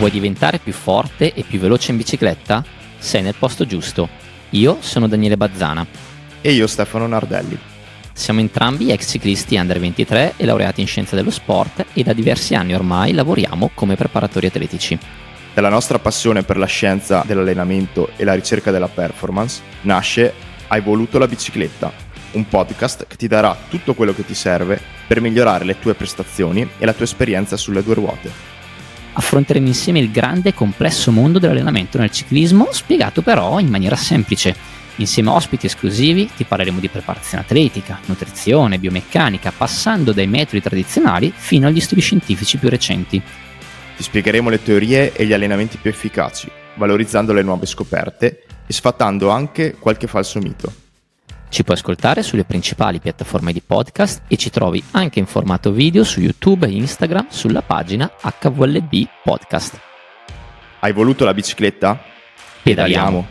Vuoi diventare più forte e più veloce in bicicletta? Sei nel posto giusto. Io sono Daniele Bazzana. E io Stefano Nardelli. Siamo entrambi ex ciclisti under 23 e laureati in scienze dello sport e da diversi anni ormai lavoriamo come preparatori atletici. Dalla nostra passione per la scienza dell'allenamento e la ricerca della performance nasce Hai voluto la bicicletta, un podcast che ti darà tutto quello che ti serve per migliorare le tue prestazioni e la tua esperienza sulle due ruote. Affronteremo insieme il grande e complesso mondo dell'allenamento nel ciclismo, spiegato però in maniera semplice. Insieme a ospiti esclusivi ti parleremo di preparazione atletica, nutrizione, biomeccanica, passando dai metodi tradizionali fino agli studi scientifici più recenti. Ti spiegheremo le teorie e gli allenamenti più efficaci, valorizzando le nuove scoperte e sfatando anche qualche falso mito. Ci puoi ascoltare sulle principali piattaforme di podcast e ci trovi anche in formato video su YouTube e Instagram sulla pagina HVLB Podcast. Hai voluto la bicicletta? Pedaliamo.